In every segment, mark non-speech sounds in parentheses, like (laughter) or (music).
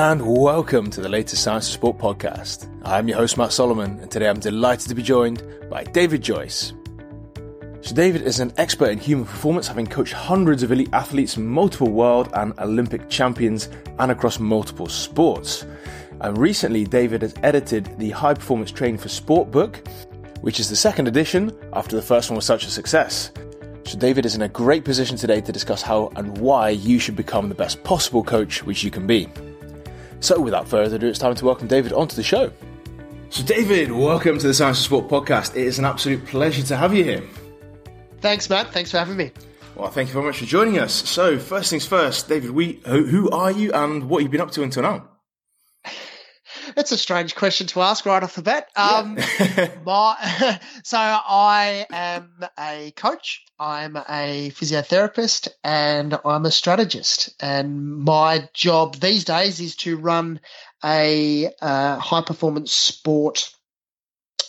and welcome to the latest Science of Sport podcast. I'm your host, Matt Solomon, and today I'm delighted to be joined by David Joyce. So, David is an expert in human performance, having coached hundreds of elite athletes, multiple world and Olympic champions, and across multiple sports. And recently, David has edited the High Performance Training for Sport book, which is the second edition after the first one was such a success. So, David is in a great position today to discuss how and why you should become the best possible coach which you can be. So, without further ado, it's time to welcome David onto the show. So, David, welcome to the Science of Sport podcast. It is an absolute pleasure to have you here. Thanks, Matt. Thanks for having me. Well, thank you very much for joining us. So, first things first, David, we who, who are you and what have you been up to until now? (laughs) It's a strange question to ask right off the bat. Um, yeah. (laughs) my, (laughs) so I am a coach, I'm a physiotherapist, and I'm a strategist. And my job these days is to run a uh, high performance sport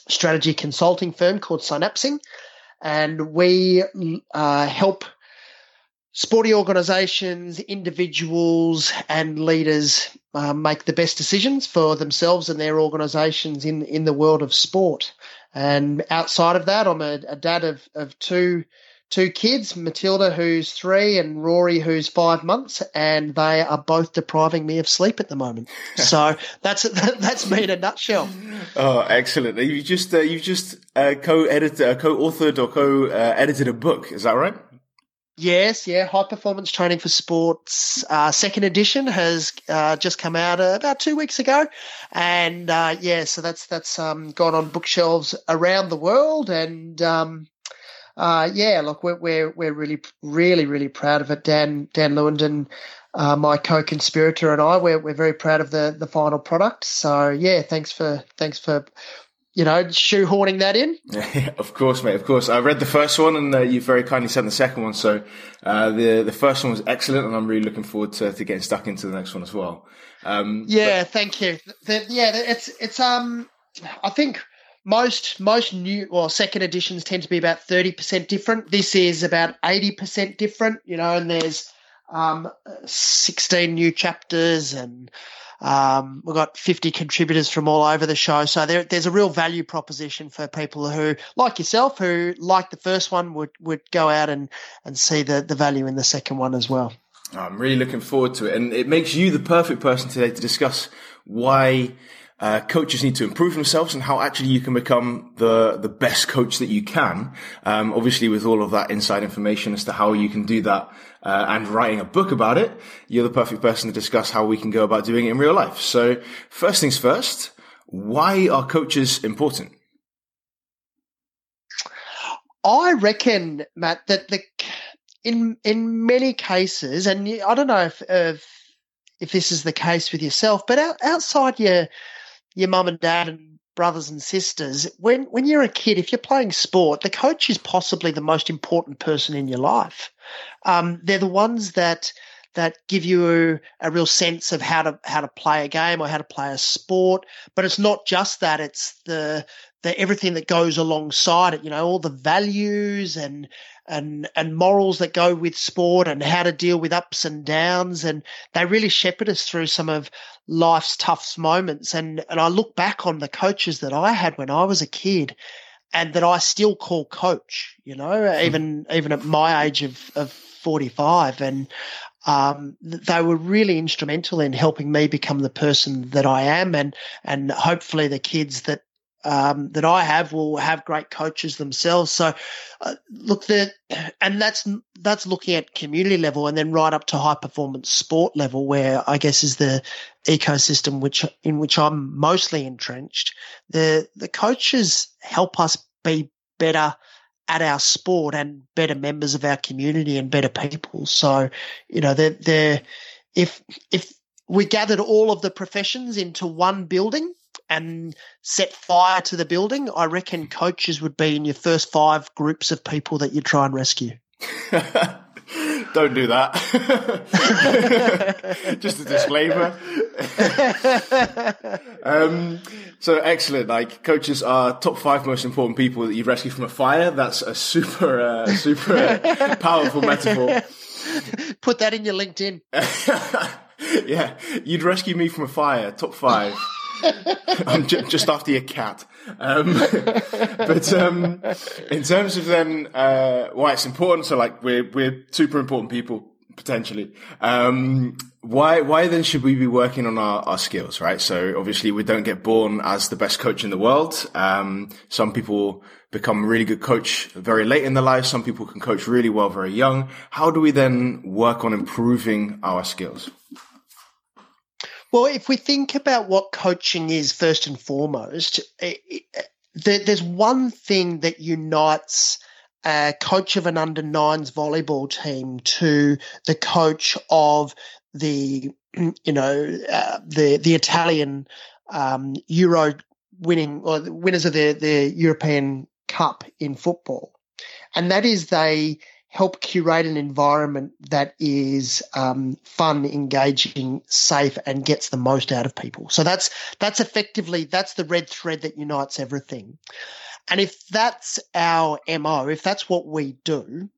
strategy consulting firm called Synapsing, and we uh, help sporty organisations, individuals, and leaders uh, make the best decisions for themselves and their organisations in in the world of sport. And outside of that, I'm a, a dad of of two two kids, Matilda who's three and Rory who's five months, and they are both depriving me of sleep at the moment. (laughs) So that's that's me in a nutshell. Oh, excellent! You just uh, you just uh, co-edited, uh, co-authored, or co-edited a book. Is that right? Yes, yeah. High Performance Training for Sports uh, second edition has uh, just come out uh, about two weeks ago, and uh, yeah, so that's that's um, gone on bookshelves around the world, and um, uh, yeah, look, we're, we're we're really really really proud of it. Dan Dan Lewindon, uh, my co-conspirator, and I, we're we're very proud of the the final product. So yeah, thanks for thanks for you know, shoehorning that in. (laughs) of course, mate. Of course. I read the first one, and uh, you very kindly sent the second one. So uh, the the first one was excellent, and I'm really looking forward to, to getting stuck into the next one as well. Um, yeah, but- thank you. The, yeah, it's it's um, I think most most new or well, second editions tend to be about thirty percent different. This is about eighty percent different. You know, and there's um, sixteen new chapters and um, we've got 50 contributors from all over the show. So there, there's a real value proposition for people who, like yourself, who like the first one, would, would go out and, and see the, the value in the second one as well. I'm really looking forward to it. And it makes you the perfect person today to discuss why uh, coaches need to improve themselves and how actually you can become the the best coach that you can. Um, obviously, with all of that inside information as to how you can do that uh, and writing a book about it, you're the perfect person to discuss how we can go about doing it in real life. So, first things first, why are coaches important? I reckon, Matt, that the in in many cases, and I don't know if if, if this is the case with yourself, but out, outside your your mum and dad and brothers and sisters, when when you're a kid, if you're playing sport, the coach is possibly the most important person in your life. Um, they're the ones that that give you a real sense of how to how to play a game or how to play a sport. But it's not just that; it's the the everything that goes alongside it. You know, all the values and and and morals that go with sport and how to deal with ups and downs. And they really shepherd us through some of life's toughest moments. And and I look back on the coaches that I had when I was a kid and that I still call coach you know mm. even even at my age of of 45 and um, they were really instrumental in helping me become the person that I am. And and hopefully the kids that um, that I have will have great coaches themselves. So, uh, look, the and that's that's looking at community level, and then right up to high performance sport level, where I guess is the ecosystem which in which I'm mostly entrenched. The the coaches help us be better at our sport and better members of our community and better people. So, you know, they're, they're if if we gathered all of the professions into one building and set fire to the building, I reckon coaches would be in your first five groups of people that you try and rescue. (laughs) Don't do that. (laughs) Just a disclaimer. (laughs) um, so excellent. Like coaches are top five most important people that you rescue from a fire. That's a super, uh, super powerful metaphor. Put that in your LinkedIn. yeah, you'd rescue me from a fire, top five. (laughs) I'm just after your cat. Um, (laughs) but um, in terms of then uh, why it's important, so like we're we're super important people potentially. Um, why why then should we be working on our, our skills, right? So obviously we don't get born as the best coach in the world. Um, some people become really good coach very late in their life. Some people can coach really well very young. How do we then work on improving our skills? Well, if we think about what coaching is first and foremost, it, it, there's one thing that unites a coach of an under nines volleyball team to the coach of the (clears throat) you know uh, the the Italian um, Euro winning or winners of the the European Cup in football, and that is they help curate an environment that is um, fun, engaging, safe, and gets the most out of people. So that's that's effectively that's the red thread that unites everything. And if that's our mo, if that's what we do,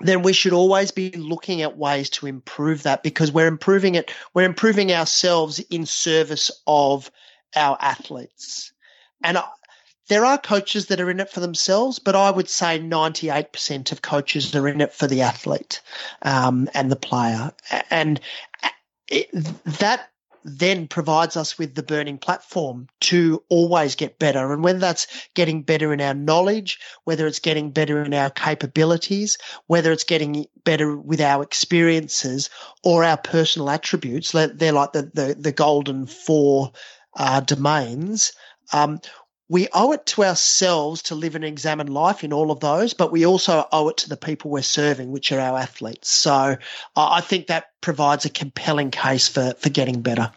then we should always be looking at ways to improve that because we're improving it. We're improving ourselves in service of our athletes. And there are coaches that are in it for themselves, but I would say 98% of coaches are in it for the athlete um, and the player. And it, that then provides us with the burning platform to always get better. And whether that's getting better in our knowledge, whether it's getting better in our capabilities, whether it's getting better with our experiences or our personal attributes, they're like the, the, the golden four uh, domains. Um, we owe it to ourselves to live and examine life in all of those, but we also owe it to the people we're serving, which are our athletes. So I think that provides a compelling case for, for getting better.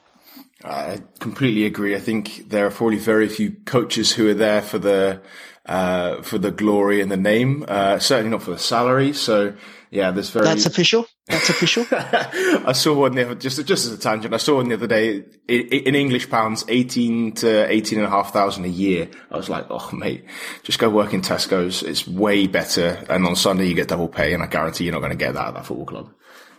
I completely agree. I think there are probably very few coaches who are there for the uh, for the glory and the name. Uh, certainly not for the salary. So yeah, there's very. That's official. That's official. (laughs) I saw one the other, just just as a tangent. I saw one the other day in English pounds, eighteen to eighteen and a half thousand a year. I was like, oh mate, just go work in Tesco's. It's way better. And on Sunday you get double pay, and I guarantee you're not going to get that at that football club.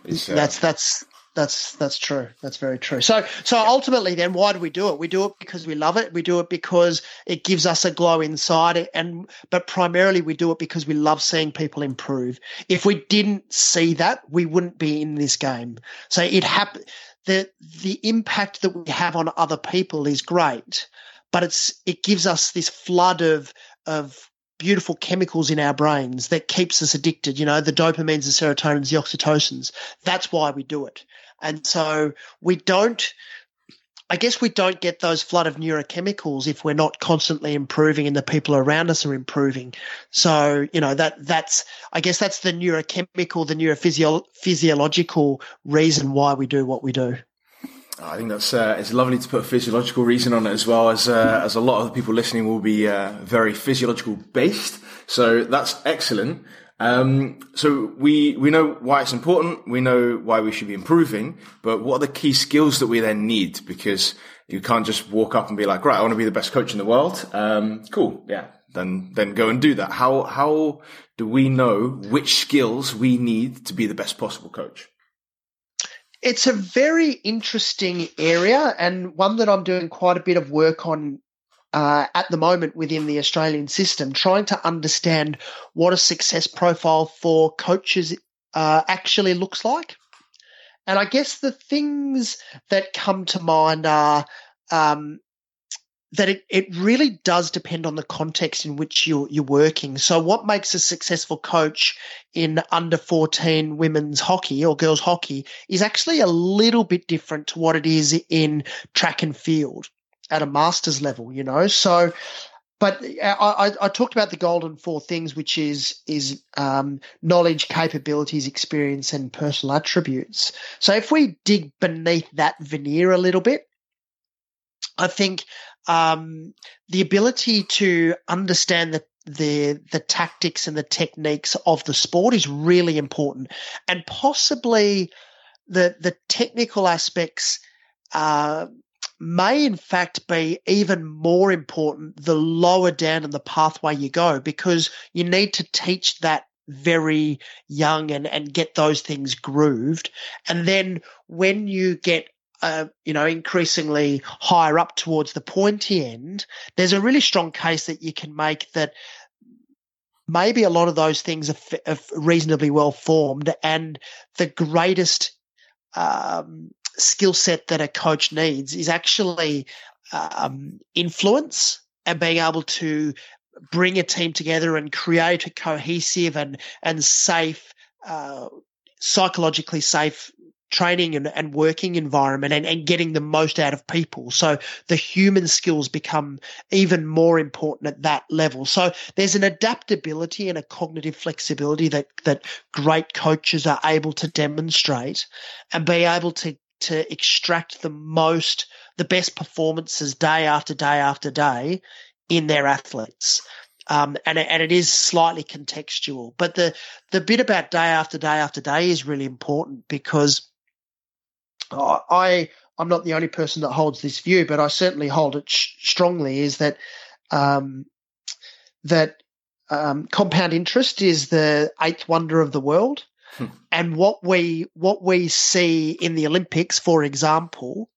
Uh, that's that's that's that's true. That's very true. So so ultimately, then why do we do it? We do it because we love it. We do it because it gives us a glow inside, and but primarily we do it because we love seeing people improve. If we didn't see that, we wouldn't be in this game. So it happened. The the impact that we have on other people is great, but it's it gives us this flood of of beautiful chemicals in our brains that keeps us addicted. You know, the dopamines, the serotonins, the oxytocins. That's why we do it. And so we don't, I guess we don't get those flood of neurochemicals if we're not constantly improving and the people around us are improving. So, you know, that, that's, I guess that's the neurochemical, the neurophysiological reason why we do what we do. I think that's uh, it's lovely to put a physiological reason on it as well as uh, as a lot of the people listening will be uh, very physiological based. So that's excellent. Um, so we, we know why it's important. We know why we should be improving, but what are the key skills that we then need? Because you can't just walk up and be like, right, I want to be the best coach in the world. Um, cool. Yeah. Then, then go and do that. How, how do we know which skills we need to be the best possible coach? It's a very interesting area and one that I'm doing quite a bit of work on uh, at the moment within the Australian system, trying to understand what a success profile for coaches uh, actually looks like. And I guess the things that come to mind are um, that it, it really does depend on the context in which you're, you're working. So, what makes a successful coach in under 14 women's hockey or girls hockey is actually a little bit different to what it is in track and field at a master's level, you know. So, but I, I, talked about the golden four things, which is is um, knowledge, capabilities, experience, and personal attributes. So, if we dig beneath that veneer a little bit, I think um, the ability to understand the the the tactics and the techniques of the sport is really important, and possibly the the technical aspects. Uh, may in fact be even more important the lower down in the pathway you go because you need to teach that very young and, and get those things grooved. And then when you get uh, you know, increasingly higher up towards the pointy end, there's a really strong case that you can make that maybe a lot of those things are, f- are reasonably well formed, and the greatest um, skill set that a coach needs is actually um, influence and being able to bring a team together and create a cohesive and and safe, uh, psychologically safe training and, and working environment and, and getting the most out of people. So the human skills become even more important at that level. So there's an adaptability and a cognitive flexibility that that great coaches are able to demonstrate and be able to to extract the most the best performances day after day after day in their athletes. Um, and, and it is slightly contextual. But the, the bit about day after day after day is really important because I, I'm not the only person that holds this view, but I certainly hold it sh- strongly is that, um, that, um, compound interest is the eighth wonder of the world. Hmm. And what we, what we see in the Olympics, for example,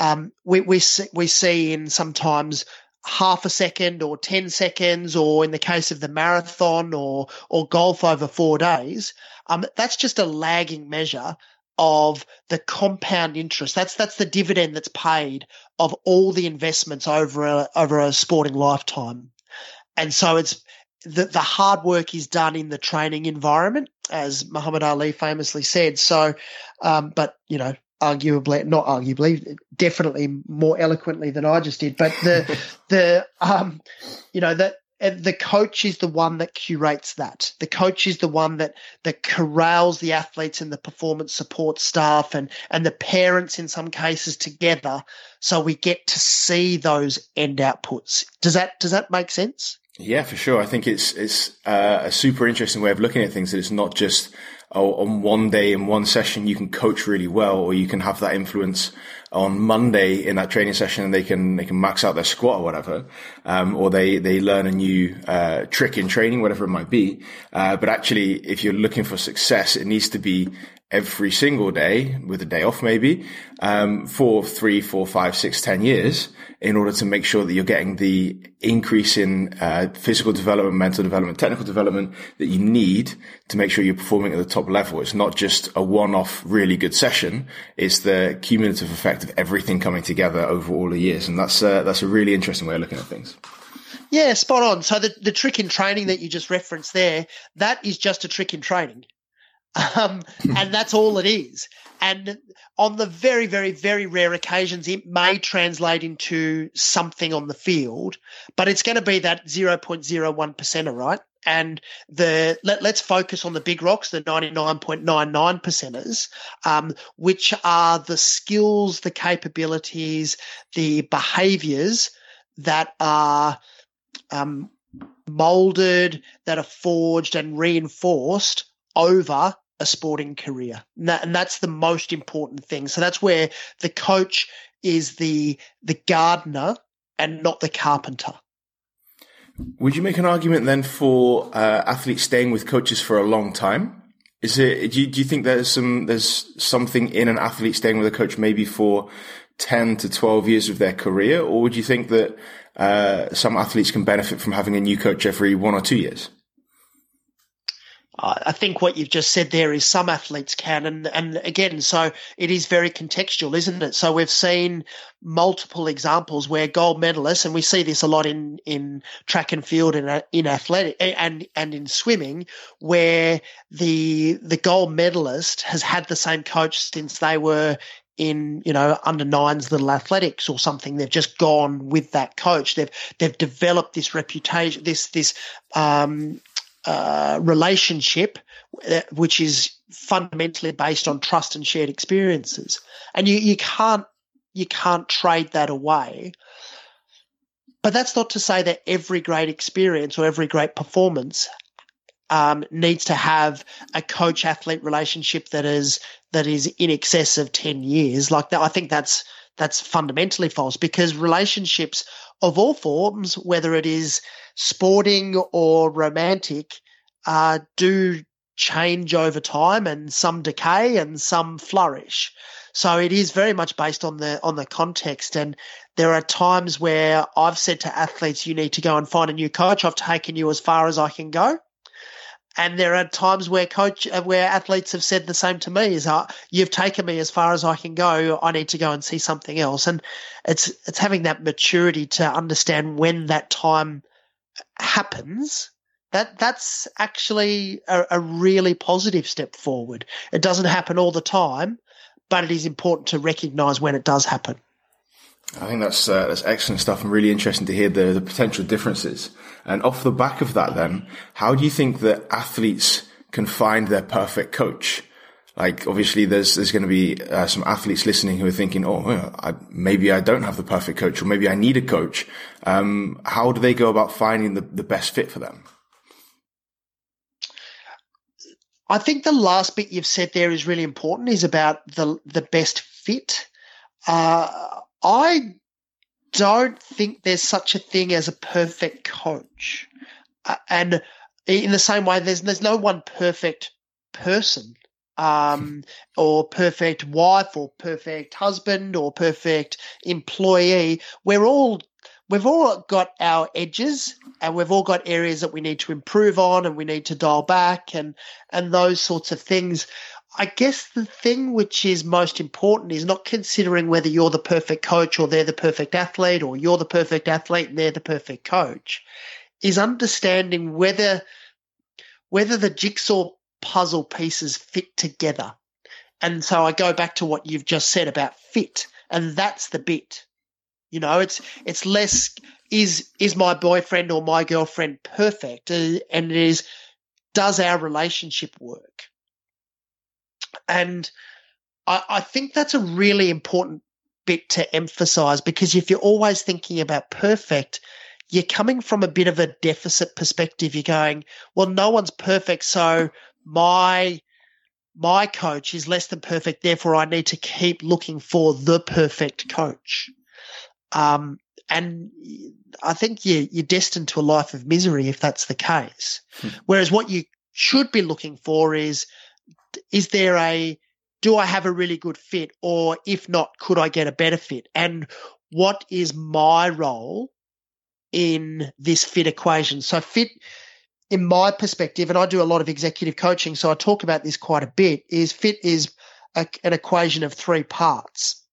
um, we, we see, we see in sometimes half a second or 10 seconds, or in the case of the marathon or, or golf over four days, um, that's just a lagging measure of the compound interest. That's, that's the dividend that's paid of all the investments over a, over a sporting lifetime. And so it's, the, the hard work is done in the training environment, as Muhammad Ali famously said. So, um, but you know, arguably, not arguably, definitely more eloquently than I just did. But the (laughs) the um, you know that the coach is the one that curates that. The coach is the one that that corrals the athletes and the performance support staff and and the parents in some cases together, so we get to see those end outputs. Does that does that make sense? Yeah, for sure. I think it's it's uh, a super interesting way of looking at things. That it's not just oh, on one day in one session you can coach really well, or you can have that influence on Monday in that training session and they can they can max out their squat or whatever, um, or they they learn a new uh, trick in training, whatever it might be. Uh, but actually, if you're looking for success, it needs to be every single day with a day off maybe um, for three, four, five, six, ten years in order to make sure that you're getting the increase in uh, physical development, mental development, technical development that you need to make sure you're performing at the top level. It's not just a one-off really good session. It's the cumulative effect of everything coming together over all the years. And that's, uh, that's a really interesting way of looking at things. Yeah, spot on. So the, the trick in training that you just referenced there, that is just a trick in training. Um, and that's all it is. And on the very, very, very rare occasions, it may translate into something on the field, but it's going to be that 0.01 percenter, right? And the let, us focus on the big rocks, the 99.99 percenters, um, which are the skills, the capabilities, the behaviors that are um, molded, that are forged and reinforced over a sporting career. And, that, and that's the most important thing. So that's where the coach is the the gardener and not the carpenter. Would you make an argument then for uh, athletes staying with coaches for a long time? Is it? Do you, do you think there's some there's something in an athlete staying with a coach maybe for ten to twelve years of their career, or would you think that uh, some athletes can benefit from having a new coach every one or two years? I think what you've just said there is some athletes can, and and again, so it is very contextual, isn't it? So we've seen multiple examples where gold medalists, and we see this a lot in in track and field and in athletic and and in swimming, where the the gold medalist has had the same coach since they were in you know under nines little athletics or something they've just gone with that coach they've they've developed this reputation this this um, uh, relationship, which is fundamentally based on trust and shared experiences, and you you can't you can't trade that away. But that's not to say that every great experience or every great performance um, needs to have a coach athlete relationship that is that is in excess of ten years. Like that, I think that's that's fundamentally false because relationships of all forms, whether it is sporting or romantic, uh, do change over time and some decay and some flourish. So it is very much based on the on the context and there are times where I've said to athletes you need to go and find a new coach. I've taken you as far as I can go. And there are times where coach uh, where athletes have said the same to me is uh, you've taken me as far as I can go. I need to go and see something else. And it's it's having that maturity to understand when that time happens that that's actually a, a, really positive step forward. It doesn't happen all the time, but it is important to recognise when it does happen. I think that's uh, that's excellent stuff and really interesting to hear the, the potential differences. And off the back of that, then, how do you think that athletes can find their perfect coach? Like, obviously, there's there's going to be uh, some athletes listening who are thinking, "Oh, I, maybe I don't have the perfect coach, or maybe I need a coach." Um, how do they go about finding the, the best fit for them? I think the last bit you've said there is really important is about the the best fit. Uh, I don't think there's such a thing as a perfect coach, uh, and in the same way, there's there's no one perfect person, um, or perfect wife, or perfect husband, or perfect employee. We're all we've all got our edges and we've all got areas that we need to improve on and we need to dial back and and those sorts of things. I guess the thing which is most important is not considering whether you're the perfect coach or they're the perfect athlete or you're the perfect athlete and they're the perfect coach is understanding whether whether the jigsaw puzzle pieces fit together. And so I go back to what you've just said about fit and that's the bit you know, it's it's less is is my boyfriend or my girlfriend perfect, and it is does our relationship work? And I, I think that's a really important bit to emphasize because if you're always thinking about perfect, you're coming from a bit of a deficit perspective. You're going, well, no one's perfect, so my my coach is less than perfect, therefore I need to keep looking for the perfect coach. Um, and I think you, you're destined to a life of misery if that's the case. Hmm. Whereas what you should be looking for is, is there a, do I have a really good fit? Or if not, could I get a better fit? And what is my role in this fit equation? So fit, in my perspective, and I do a lot of executive coaching, so I talk about this quite a bit, is fit is a, an equation of three parts.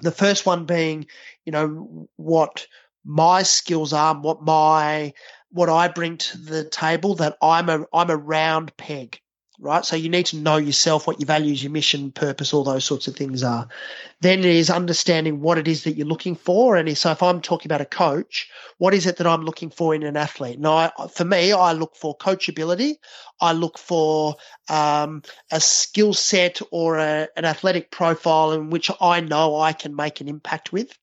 The first one being, you know, what my skills are, what my what I bring to the table. That I'm a I'm a round peg right? So you need to know yourself, what your values, your mission, purpose, all those sorts of things are. Then it is understanding what it is that you're looking for. And so if I'm talking about a coach, what is it that I'm looking for in an athlete? Now, for me, I look for coachability. I look for um, a skill set or a, an athletic profile in which I know I can make an impact with.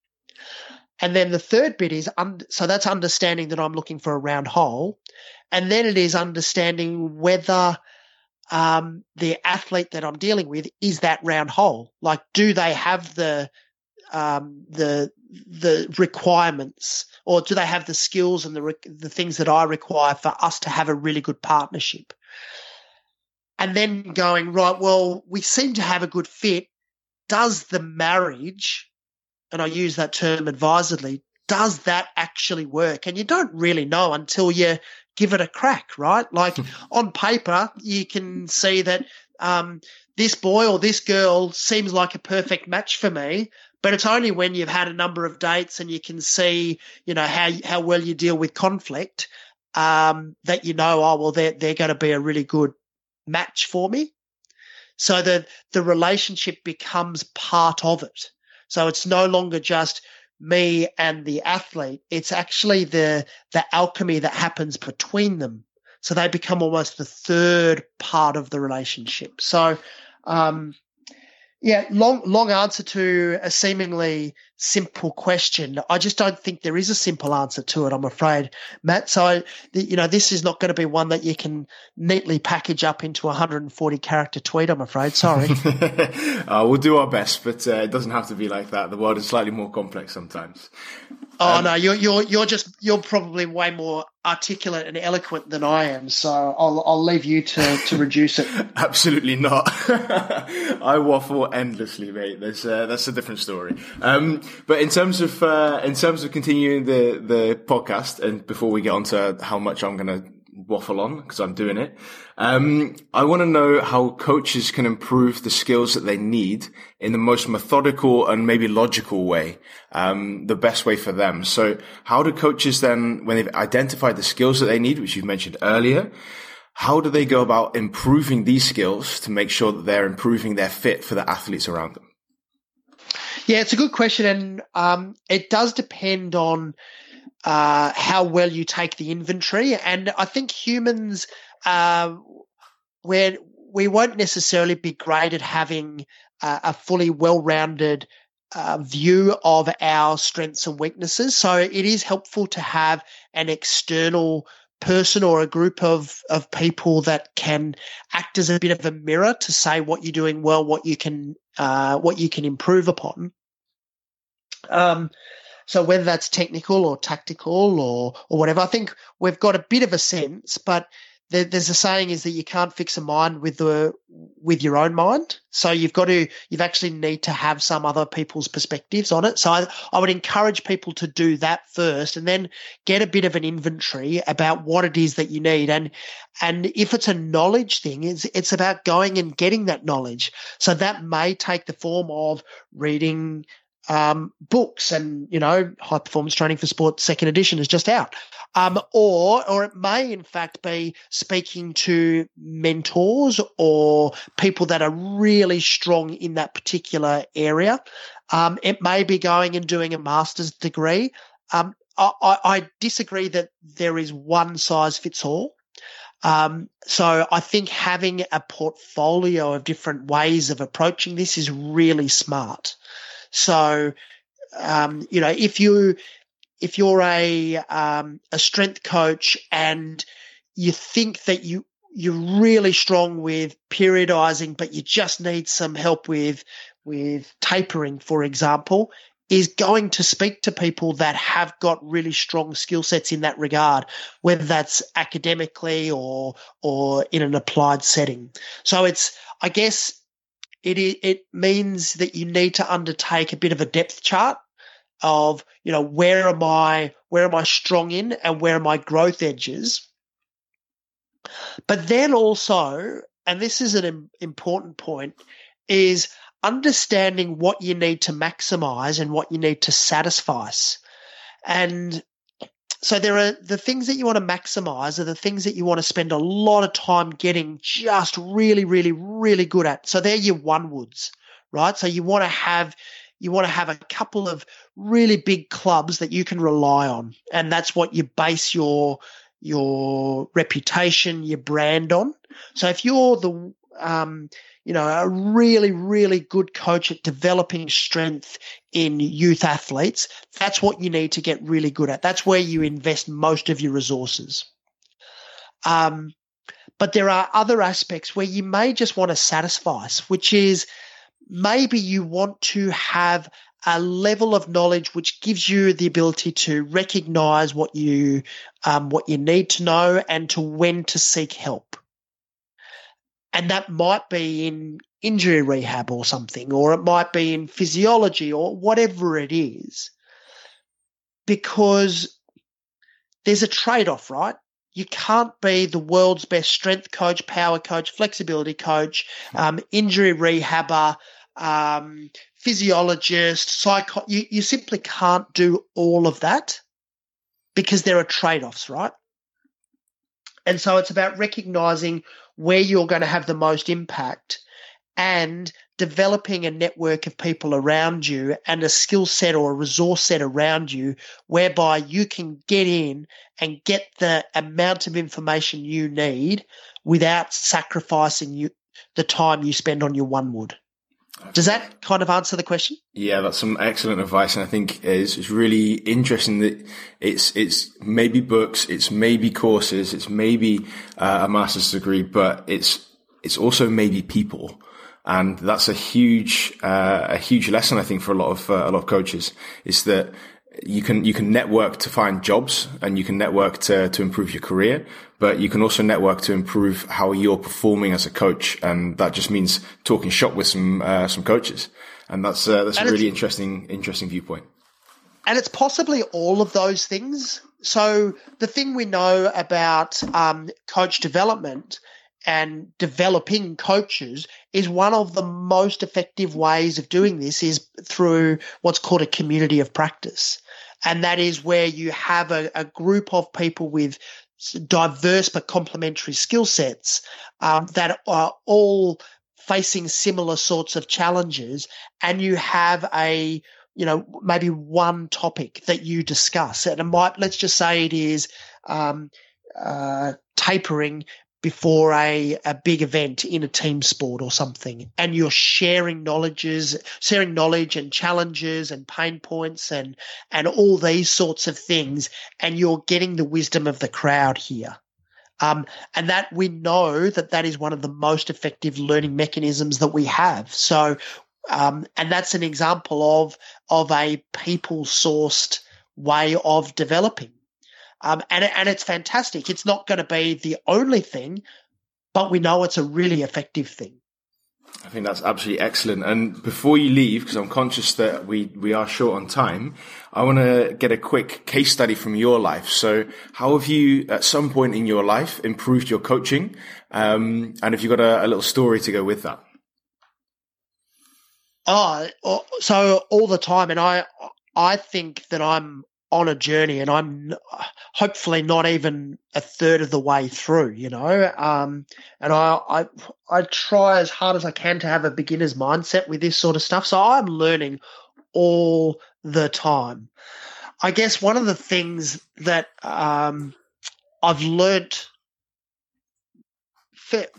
And then the third bit is, un- so that's understanding that I'm looking for a round hole. And then it is understanding whether – um, the athlete that I'm dealing with is that round hole. Like, do they have the um, the the requirements, or do they have the skills and the the things that I require for us to have a really good partnership? And then going right, well, we seem to have a good fit. Does the marriage, and I use that term advisedly, does that actually work? And you don't really know until you give it a crack, right? Like on paper, you can see that um, this boy or this girl seems like a perfect match for me. But it's only when you've had a number of dates and you can see, you know, how how well you deal with conflict um, that you know, oh well, they're they're going to be a really good match for me. So the the relationship becomes part of it. So it's no longer just me and the athlete. It's actually the the alchemy that happens between them. So they become almost the third part of the relationship. So um, yeah, long long answer to a seemingly simple question. I just don't think there is a simple answer to it. I'm afraid, Matt. So you know, this is not going to be one that you can neatly package up into a 140 character tweet. I'm afraid. Sorry. (laughs) uh, we'll do our best, but uh, it doesn't have to be like that. The world is slightly more complex sometimes. Oh um, no, you're you're you're just you're probably way more articulate and eloquent than I am. So I'll I'll leave you to to reduce it. (laughs) Absolutely not. (laughs) I waffle endlessly, mate. That's uh, that's a different story. Um, but in terms of uh, in terms of continuing the the podcast, and before we get on to how much I'm going to waffle on because I'm doing it. Um, I want to know how coaches can improve the skills that they need in the most methodical and maybe logical way, um, the best way for them. So how do coaches then, when they've identified the skills that they need, which you've mentioned earlier, how do they go about improving these skills to make sure that they're improving their fit for the athletes around them? Yeah, it's a good question, and um, it does depend on uh, how well you take the inventory. And I think humans, uh, where we won't necessarily be great at having uh, a fully well-rounded uh, view of our strengths and weaknesses. So it is helpful to have an external person or a group of of people that can act as a bit of a mirror to say what you're doing well, what you can uh, what you can improve upon. Um, so whether that's technical or tactical or or whatever, I think we've got a bit of a sense, but there, there's a saying is that you can't fix a mind with the with your own mind. So you've got to you've actually need to have some other people's perspectives on it. So I, I would encourage people to do that first, and then get a bit of an inventory about what it is that you need. And and if it's a knowledge thing, it's it's about going and getting that knowledge. So that may take the form of reading um, books and you know high performance training for sport second edition is just out. Um, or or it may in fact be speaking to mentors or people that are really strong in that particular area. Um, it may be going and doing a master's degree. Um, I, I, disagree that there is one size fits all. Um, so I think having a portfolio of different ways of approaching this is really smart. So, um, you know, if you if you're a um, a strength coach and you think that you you're really strong with periodizing, but you just need some help with with tapering, for example, is going to speak to people that have got really strong skill sets in that regard, whether that's academically or or in an applied setting. So it's I guess it it means that you need to undertake a bit of a depth chart of you know where am I where am I strong in and where are my growth edges. But then also, and this is an important point, is understanding what you need to maximize and what you need to satisfy. And so there are the things that you want to maximize are the things that you want to spend a lot of time getting just really, really, really good at. So they're your one woods, right? So you want to have you want to have a couple of really big clubs that you can rely on. And that's what you base your your reputation, your brand on. So if you're the um, you know, a really, really good coach at developing strength in youth athletes, that's what you need to get really good at. That's where you invest most of your resources. Um, but there are other aspects where you may just want to satisfy, which is maybe you want to have a level of knowledge which gives you the ability to recognize what you um, what you need to know and to when to seek help and that might be in injury rehab or something, or it might be in physiology or whatever it is, because there's a trade off, right? You can't be the world's best strength coach, power coach, flexibility coach, um, injury rehabber, um, physiologist, psycho. You, you simply can't do all of that because there are trade offs, right? And so it's about recognizing where you're going to have the most impact and developing a network of people around you and a skill set or a resource set around you whereby you can get in and get the amount of information you need without sacrificing you, the time you spend on your one wood. Does that kind of answer the question? Yeah, that's some excellent advice, and I think it's, it's really interesting that it's it's maybe books, it's maybe courses, it's maybe uh, a master's degree, but it's it's also maybe people, and that's a huge uh, a huge lesson I think for a lot of uh, a lot of coaches is that you can you can network to find jobs and you can network to to improve your career, but you can also network to improve how you're performing as a coach, and that just means talking shop with some uh, some coaches, and that's uh, that's and a really interesting interesting viewpoint. And it's possibly all of those things. So the thing we know about um, coach development and developing coaches is one of the most effective ways of doing this is through what's called a community of practice. And that is where you have a, a group of people with diverse but complementary skill sets um, that are all facing similar sorts of challenges. And you have a, you know, maybe one topic that you discuss. And it might, let's just say it is, um, uh, tapering before a, a big event in a team sport or something and you're sharing knowledges sharing knowledge and challenges and pain points and and all these sorts of things and you're getting the wisdom of the crowd here. Um, and that we know that that is one of the most effective learning mechanisms that we have. So um, and that's an example of of a people sourced way of developing um, and, and it's fantastic. It's not going to be the only thing, but we know it's a really effective thing. I think that's absolutely excellent. And before you leave, because I'm conscious that we, we are short on time, I want to get a quick case study from your life. So how have you, at some point in your life, improved your coaching? Um, and if you've got a, a little story to go with that? Oh, so all the time. And I, I think that I'm on a journey and I'm hopefully not even a third of the way through, you know. Um, and I, I, I try as hard as I can to have a beginner's mindset with this sort of stuff. So I'm learning all the time. I guess one of the things that um, I've learnt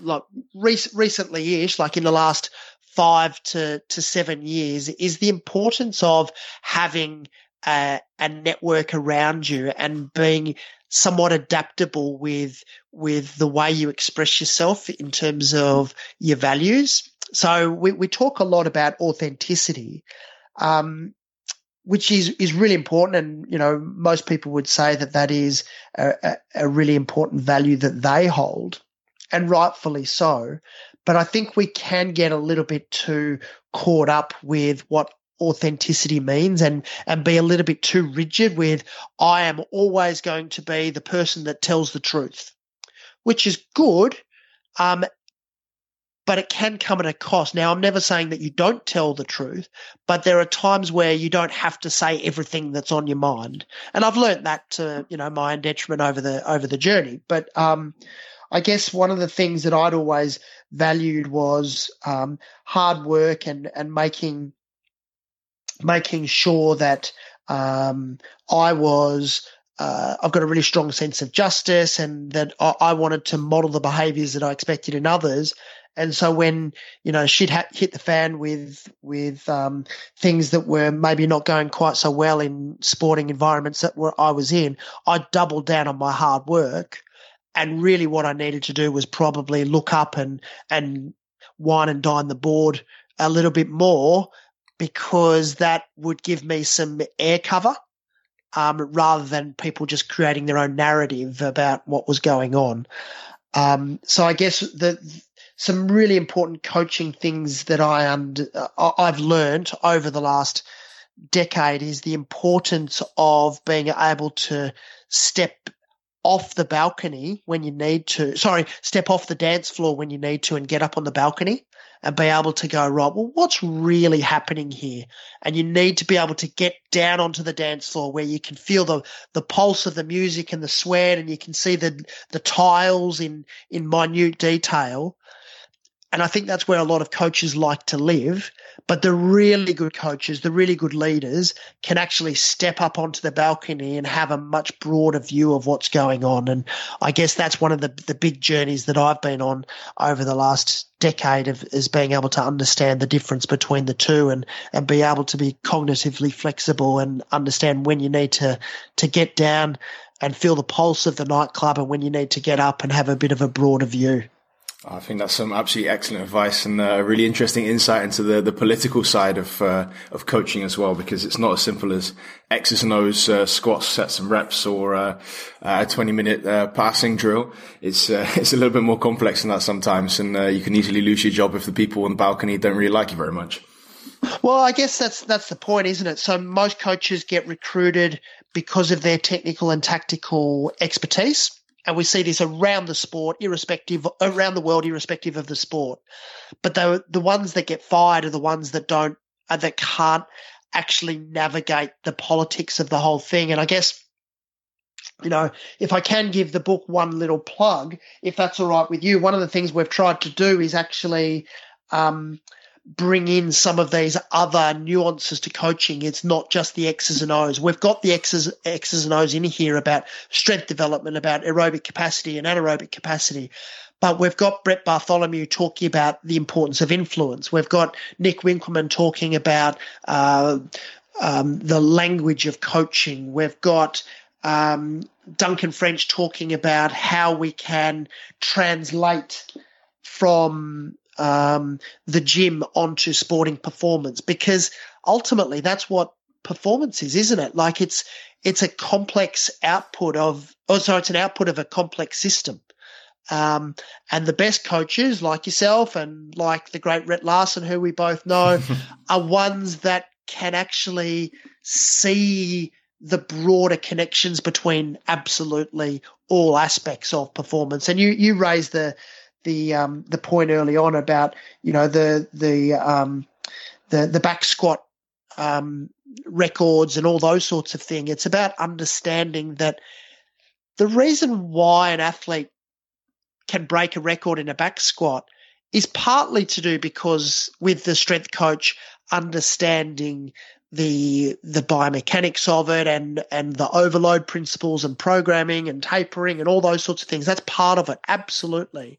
like recently ish, like in the last five to, to seven years, is the importance of having a, a network around you and being somewhat adaptable with with the way you express yourself in terms of your values. So we, we talk a lot about authenticity, um, which is is really important, and you know most people would say that that is a, a really important value that they hold, and rightfully so. But I think we can get a little bit too caught up with what authenticity means and and be a little bit too rigid with I am always going to be the person that tells the truth, which is good, um, but it can come at a cost. Now, I'm never saying that you don't tell the truth, but there are times where you don't have to say everything that's on your mind, and I've learned that to you know my detriment over the over the journey. But um, I guess one of the things that I'd always valued was um, hard work and and making making sure that um, I was uh, I've got a really strong sense of justice and that I, I, wanted to model the behaviors that I expected in others. And so when, you know, shit ha- hit the fan with, with, um, things that were maybe not going quite so well in sporting environments that were, I was in, I doubled down on my hard work. And really what I needed to do was probably look up and, and wine and dine the board a little bit more because that would give me some air cover um, rather than people just creating their own narrative about what was going on. Um, so I guess the some really important coaching things that I under, uh, I've learned over the last decade is the importance of being able to step off the balcony when you need to. Sorry, step off the dance floor when you need to and get up on the balcony and be able to go, right, well, what's really happening here? And you need to be able to get down onto the dance floor where you can feel the, the pulse of the music and the sweat and you can see the, the tiles in, in minute detail. And I think that's where a lot of coaches like to live. But the really good coaches, the really good leaders can actually step up onto the balcony and have a much broader view of what's going on. And I guess that's one of the, the big journeys that I've been on over the last decade of is being able to understand the difference between the two and, and be able to be cognitively flexible and understand when you need to, to get down and feel the pulse of the nightclub and when you need to get up and have a bit of a broader view. I think that's some absolutely excellent advice and a really interesting insight into the, the political side of uh, of coaching as well, because it's not as simple as X's and O's, uh, squats, sets and reps, or uh, a 20 minute uh, passing drill. It's uh, (laughs) it's a little bit more complex than that sometimes, and uh, you can easily lose your job if the people on the balcony don't really like you very much. Well, I guess that's that's the point, isn't it? So most coaches get recruited because of their technical and tactical expertise and we see this around the sport, irrespective around the world, irrespective of the sport. But the the ones that get fired are the ones that don't uh, that can't actually navigate the politics of the whole thing. And I guess you know, if I can give the book one little plug, if that's all right with you, one of the things we've tried to do is actually um, bring in some of these other nuances to coaching. It's not just the X's and O's. We've got the X's, X's and O's in here about strength development, about aerobic capacity and anaerobic capacity. But we've got Brett Bartholomew talking about the importance of influence. We've got Nick Winkelman talking about uh, um, the language of coaching. We've got um, Duncan French talking about how we can translate from um, the gym onto sporting performance because ultimately that's what performance is, isn't it? Like it's it's a complex output of oh sorry, it's an output of a complex system. Um, and the best coaches like yourself and like the great Rhett Larson, who we both know, (laughs) are ones that can actually see the broader connections between absolutely all aspects of performance. And you you raise the the um, the point early on about you know the the um, the the back squat um, records and all those sorts of things. It's about understanding that the reason why an athlete can break a record in a back squat is partly to do because with the strength coach understanding the the biomechanics of it and and the overload principles and programming and tapering and all those sorts of things that's part of it absolutely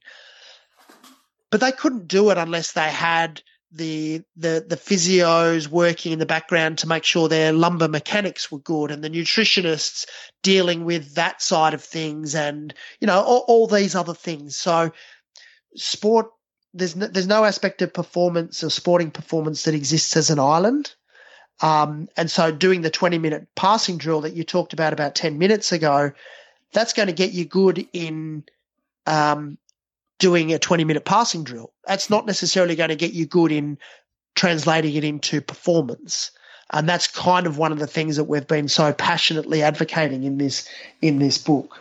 but they couldn't do it unless they had the the the physios working in the background to make sure their lumbar mechanics were good and the nutritionists dealing with that side of things and you know all, all these other things. So sport there's no, there's no aspect of performance or sporting performance that exists as an island. Um, and so doing the 20 minute passing drill that you talked about about 10 minutes ago that's going to get you good in um, doing a 20 minute passing drill. That's not necessarily going to get you good in translating it into performance. And that's kind of one of the things that we've been so passionately advocating in this in this book.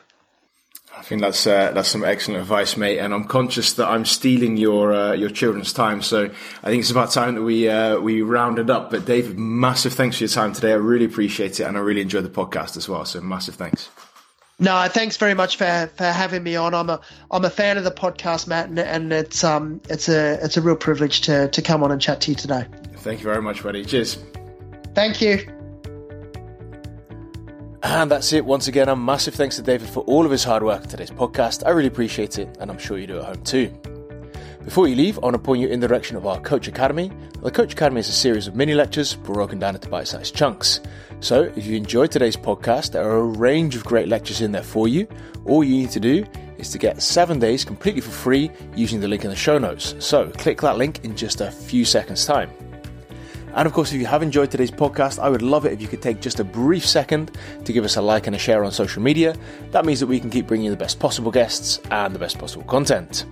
I think that's uh, that's some excellent advice, mate. And I'm conscious that I'm stealing your uh, your children's time, so I think it's about time that we uh, we round it up. But David, massive thanks for your time today. I really appreciate it, and I really enjoyed the podcast as well. So massive thanks. No, thanks very much for, for having me on. I'm a I'm a fan of the podcast, Matt, and, and it's um it's a it's a real privilege to to come on and chat to you today. Thank you very much, buddy. Cheers. Thank you. And that's it. Once again, a massive thanks to David for all of his hard work on today's podcast. I really appreciate it, and I'm sure you do at home too. Before you leave, I want to point you in the direction of our Coach Academy. The Coach Academy is a series of mini lectures broken down into bite sized chunks. So, if you enjoyed today's podcast, there are a range of great lectures in there for you. All you need to do is to get seven days completely for free using the link in the show notes. So, click that link in just a few seconds' time. And of course, if you have enjoyed today's podcast, I would love it if you could take just a brief second to give us a like and a share on social media. That means that we can keep bringing you the best possible guests and the best possible content.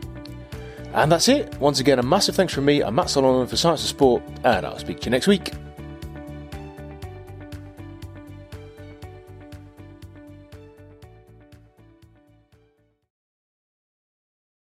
And that's it. Once again, a massive thanks from me. I'm Matt Solomon for Science of Sport, and I'll speak to you next week.